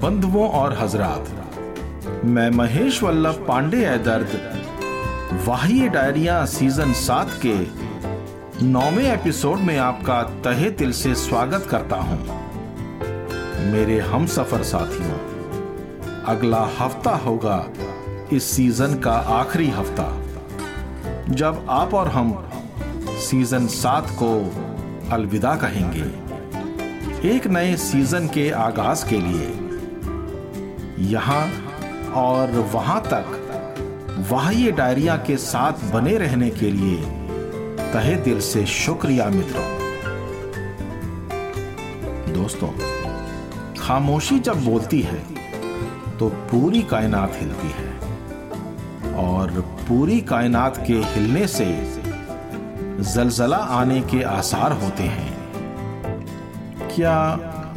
बंधुओं और हजरात, मैं महेश वल्लभ पांडे है दर्द। वाह्य डायरिया सीज़न सात के नौवे एपिसोड में आपका तहे दिल से स्वागत करता हूँ। मेरे हम सफ़र साथियों, अगला हफ़्ता होगा इस सीज़न का आखिरी हफ़्ता। जब आप और हम सीज़न सात को अलविदा कहेंगे, एक नए सीज़न के आगाज़ के लिए, यहाँ और वहाँ तक वाह्य डायरिया के साथ बने रहने के लिए तहे दिल से शुक्रिया मित्रों। दोस्तों खामोशी जब बोलती है तो पूरी कायनात हिलती है। और पूरी कायनात के हिलने से जलजला आने के आसार होते हैं। क्या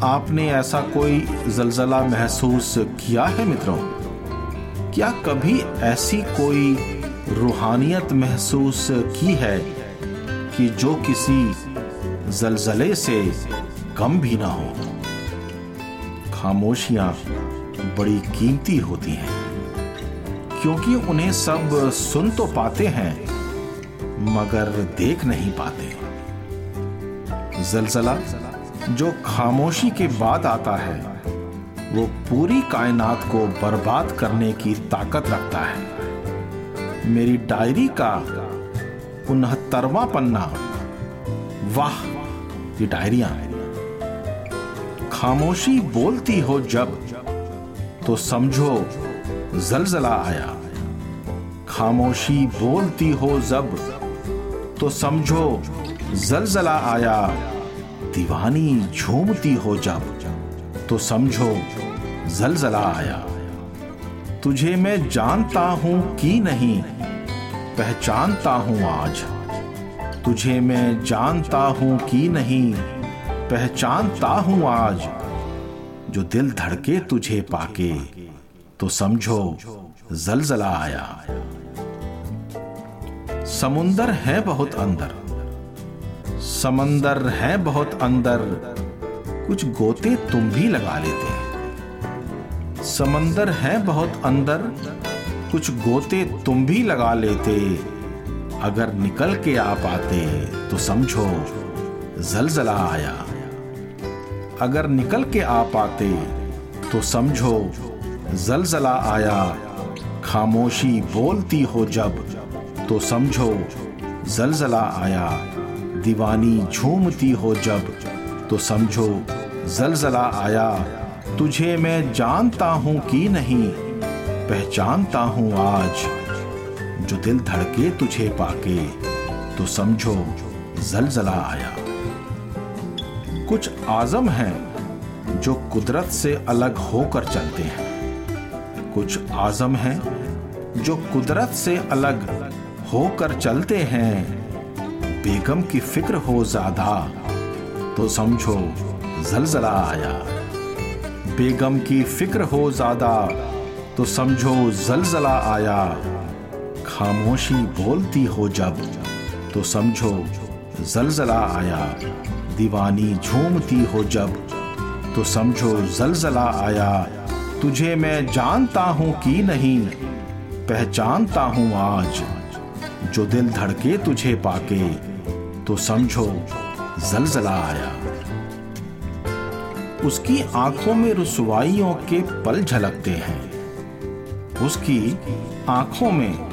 आपने ऐसा कोई जलजला महसूस किया है मित्रों? क्या कभी ऐसी कोई रूहानियत महसूस की है कि जो किसी जलजले से कम भी ना हो? खामोशियाँ बड़ी कीमती होती हैं। क्योंकि उन्हें सब सुन तो पाते हैं, मगर देख नहीं पाते। जलजला जो खामोशी के बाद आता है, वो पूरी कायनात को बर्बाद करने की ताकत रखता है। मेरी डायरी का उनहत्तरवा पन्ना, वाह, ये डायरिया खामोशी बोलती हो जब तो समझो जलजला आया। खामोशी बोलती हो जब तो समझो जलजला आया। दीवानी झूमती हो जब तो समझो जलजला आया। तुझे मैं जानता हूँ कि नहीं, पहचानता हूँ आज। तुझे मैं जानता हूँ कि नहीं पहचानता हूँ आज, जो दिल धड़के तुझे पाके तो समझो जलजला आया। समुंदर है बहुत अंदर, समंदर है बहुत अंदर, कुछ गोते तुम भी लगा लेते समंदर है बहुत अंदर, कुछ गोते तुम भी लगा लेते, अगर निकल के आ पाते तो समझो जलजला आया। अगर निकल के आ पाते तो समझो, जलजला आया। खामोशी बोलती हो जब तो समझो, जलजला आया। दीवानी झूमती हो जब तो समझो, जलजला आया। तुझे मैं जानता हूँ कि नहीं, पहचानता हूँ आज। जो दिल धड़के तुझे पाके तो समझो, जलजला आया। कुछ आज़म हैं जो कुदरत से अलग होकर चलते हैं। कुछ आज़म हैं जो कुदरत से अलग होकर चलते हैं। बेगम की फ़िक्र हो ज़्यादा तो समझो जलजला आया। बेगम की फ़िक्र हो ज़्यादा तो समझो जलजला आया। खामोशी बोलती हो जब तो समझो जलजला आया। दीवानी झूमती हो जब। तो समझो जलजला आया, तुझे मैं जानता हूँ कि नहीं, पहचानता हूँ आज। जो दिल धड़के तुझे पाके तो समझो जलजला आया। उसकी आँखों में रुसवाइयों के पल झलकते हैं। उसकी आँखों में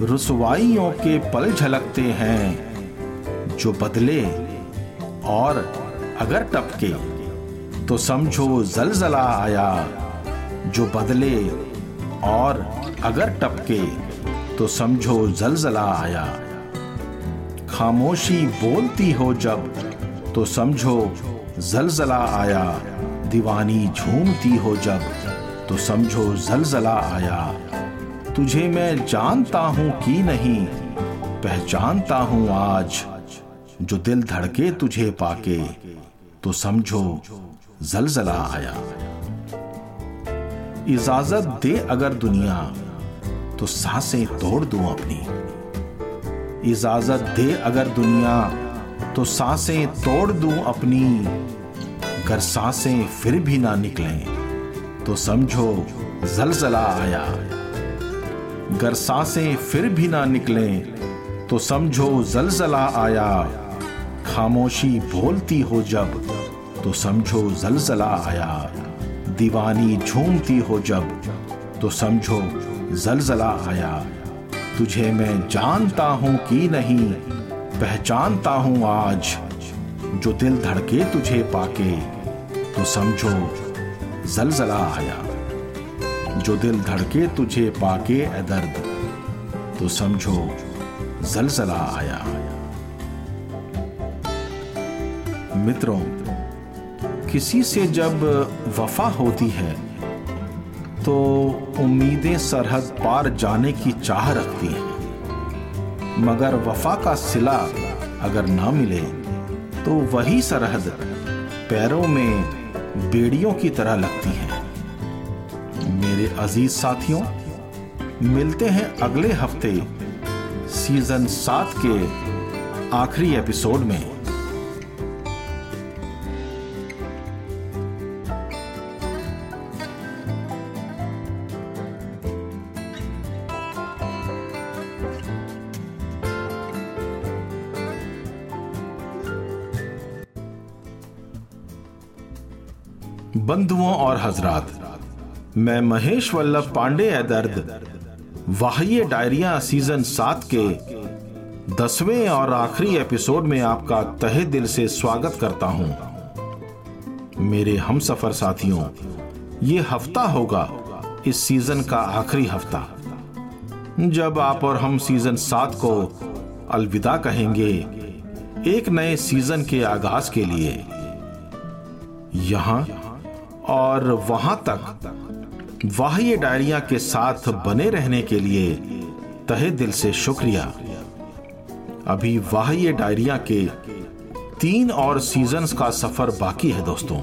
रुसवाइयों के पल झलकते हैं। जो बदले और अगर टपके तो समझो जलजला आया जो बदले और अगर टपके तो समझो जलजला आया। खामोशी बोलती हो जब तो समझो जलजला आया। दीवानी झूमती हो जब तो समझो जलजला आया। तुझे मैं जानता हूँ कि नहीं, पहचानता हूँ आज जो दिल धड़के तुझे पाके तो समझो जलजला आया। इजाज़त दे अगर दुनिया तो साँसें तोड़ दूँ अपनी। इजाज़त दे अगर दुनिया तो साँसें तोड़ दूँ अपनी। अगर साँसें फिर भी ना निकलें तो समझो जलजला आया। अगर साँसें फिर भी ना निकलें तो समझो जलजला आया। खामोशी बोलती हो जब तो समझो जलजला आया। दीवानी झूमती हो जब तो समझो जलजला आया। तुझे मैं जानता हूँ कि नहीं, पहचानता हूँ आज, जो दिल धड़के तुझे पाके तो समझो जलजला आया। जो दिल धड़के तुझे पाके ए दर्द तो समझो जलजला आया। मित्रों, किसी से जब वफा होती है तो उम्मीदें सरहद पार जाने की चाह रखती हैं। मगर वफा का सिला अगर ना मिले तो वही सरहद पैरों में बेड़ियों की तरह लगती है। मेरे अज़ीज़ साथियों, मिलते हैं अगले हफ़्ते सीज़न सात के आखिरी एपिसोड में। बंधुओं और हजरात। मैं महेश वल्लभ पांडे दर्द। वाह्य डायरिया सीज़न सात के दसवें और आखिरी एपिसोड में आपका तहे दिल से स्वागत करता हूँ। मेरे हम सफ़र साथियों, ये हफ़्ता होगा इस सीज़न का आखिरी हफ़्ता। जब आप और हम सीज़न सात को अलविदा कहेंगे, एक नए सीज़न के आगाज़ के लिए। यहाँ और वहाँ तक वाह्य डायरिया के साथ बने रहने के लिए तहे दिल से शुक्रिया। अभी वाह्य डायरिया के तीन और सीजन्स का सफ़र बाकी है दोस्तों।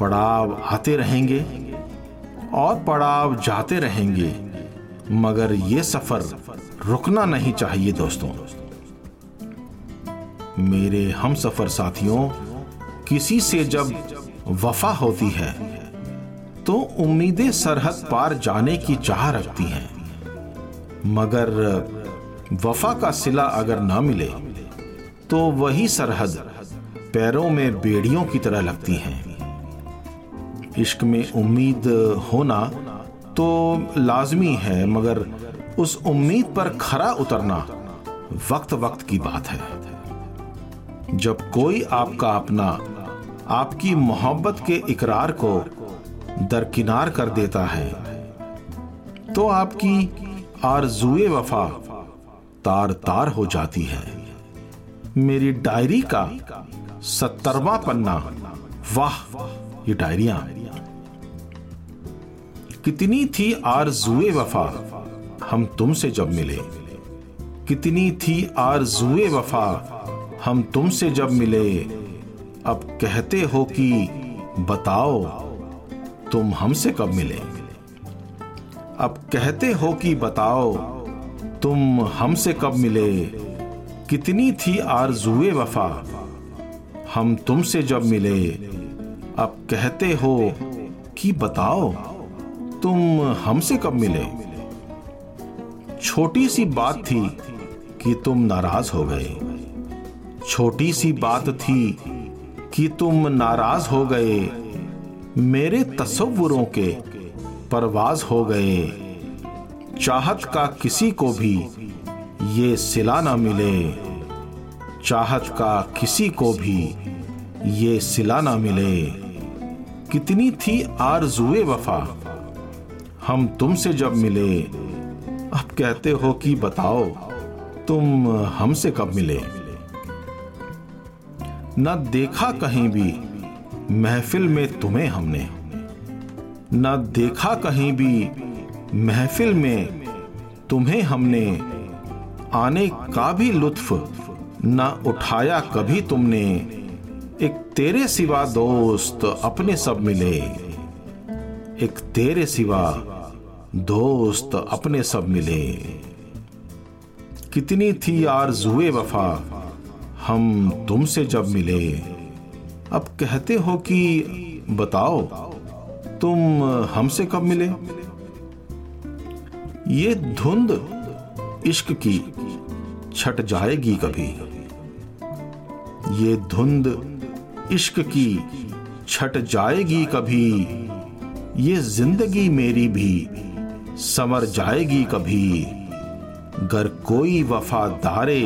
पड़ाव आते रहेंगे और पड़ाव जाते रहेंगे, मगर ये सफ़र रुकना नहीं चाहिए दोस्तों। मेरे हम सफ़र साथियों, किसी से जब वफा होती है। तो उम्मीदें सरहद पार जाने की चाह रखती हैं। मगर वफा का सिला अगर ना मिले तो वही सरहद पैरों में बेड़ियों की तरह लगती हैं। इश्क में उम्मीद होना तो लाजमी है, मगर उस उम्मीद पर खरा उतरना वक्त वक्त की बात है। जब कोई आपका अपना आपकी मोहब्बत के इकरार को दरकिनार कर देता है। तो आपकी आरजुए वफा तार तार हो जाती है। मेरी डायरी का सत्तरवा पन्ना। वाह, ये डायरिया। कितनी थी आरजुए वफा हम तुमसे जब मिले? कितनी थी आरजुए वफा हम तुमसे जब मिले? अब कहते हो कि बताओ, तुम हमसे कब मिले? अब कहते हो कि बताओ, तुम हमसे कब मिले? कितनी थी आरजुए वफा? हम तुमसे जब मिले, अब कहते हो कि बताओ, तुम हमसे कब मिले? छोटी सी बात थी कि तुम नाराज़ हो गए। छोटी सी बात थी कि तुम नाराज़ हो गए। मेरे तस्वुरों के परवाज हो गए। चाहत का किसी को भी ये सिला ना मिले। चाहत का किसी को भी ये सिला ना मिले। कितनी थी आरजुए वफा। हम तुमसे जब मिले, अब कहते हो कि बताओ, तुम हमसे कब मिले? न देखा कहीं भी महफिल में तुम्हें हमने। न देखा कहीं भी महफिल में तुम्हें हमने। आने का भी लुत्फ न उठाया कभी तुमने। एक तेरे सिवा दोस्त अपने सब मिले। एक तेरे सिवा दोस्त अपने सब मिले। कितनी थी आरजुए वफा हम तुमसे जब मिले, अब कहते हो कि, बताओ, तुम हमसे कब मिले? ये धुंध इश्क की छट जाएगी कभी। ये धुंध इश्क की छट जाएगी कभी। ये ज़िंदगी मेरी भी समर जाएगी कभी। गर कोई वफादारे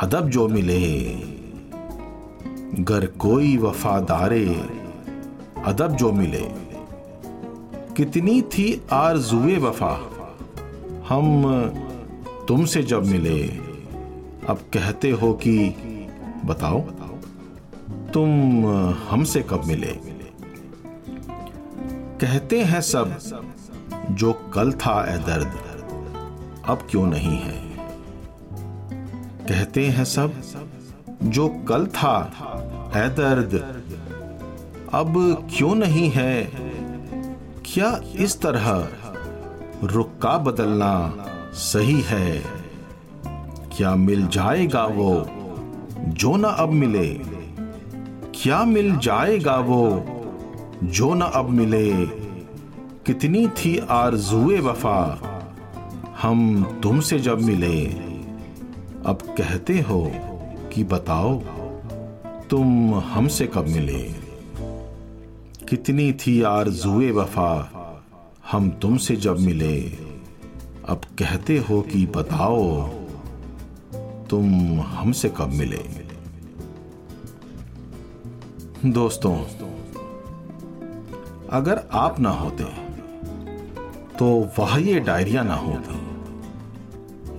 अदब जो मिले, गर कोई वफादारे, अदब जो मिले। कितनी थी आरजुए वफा, हम तुमसे जब मिले, अब कहते हो कि, बताओ, तुम हमसे कब मिले? कहते हैं सब, जो कल था ए दर्द, अब क्यों नहीं है? कहते हैं सब, जो कल था ए दर्द। अब क्यों नहीं है? क्या इस तरह रुक्का बदलना सही है? क्या मिल जाएगा वो जो ना अब मिले? क्या मिल जाएगा वो जो ना अब मिले? कितनी थी आरजुए वफा, हम तुमसे जब मिले। अब कहते हो कि बताओ, तुम हमसे कब मिले? कितनी थी आरजुए वफा हम तुमसे जब मिले? अब कहते हो कि बताओ, तुम हमसे कब मिले? दोस्तों, अगर आप ना होते तो वह ये डायरिया ना होती।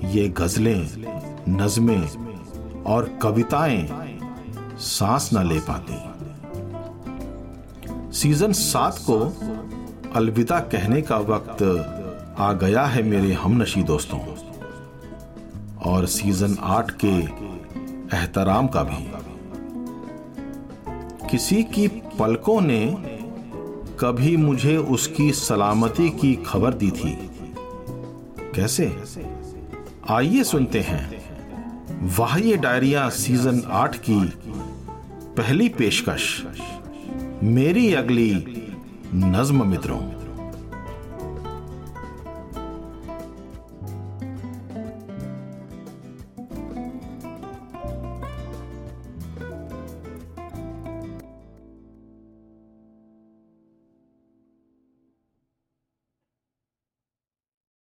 ये गजलें नज़में और कविताएँ सांस न ले पाती। सीज़न सात को अलविदा कहने का वक्त आ गया है मेरे हमनशी दोस्तों। और सीज़न आठ के एहतराम का भी। किसी की पलकों ने कभी मुझे उसकी सलामती की खबर दी थी। कैसे? आइए सुनते हैं। वाह डायरिया सीज़न आठ की पहली पेशकश मेरी अगली नज्म मित्रों।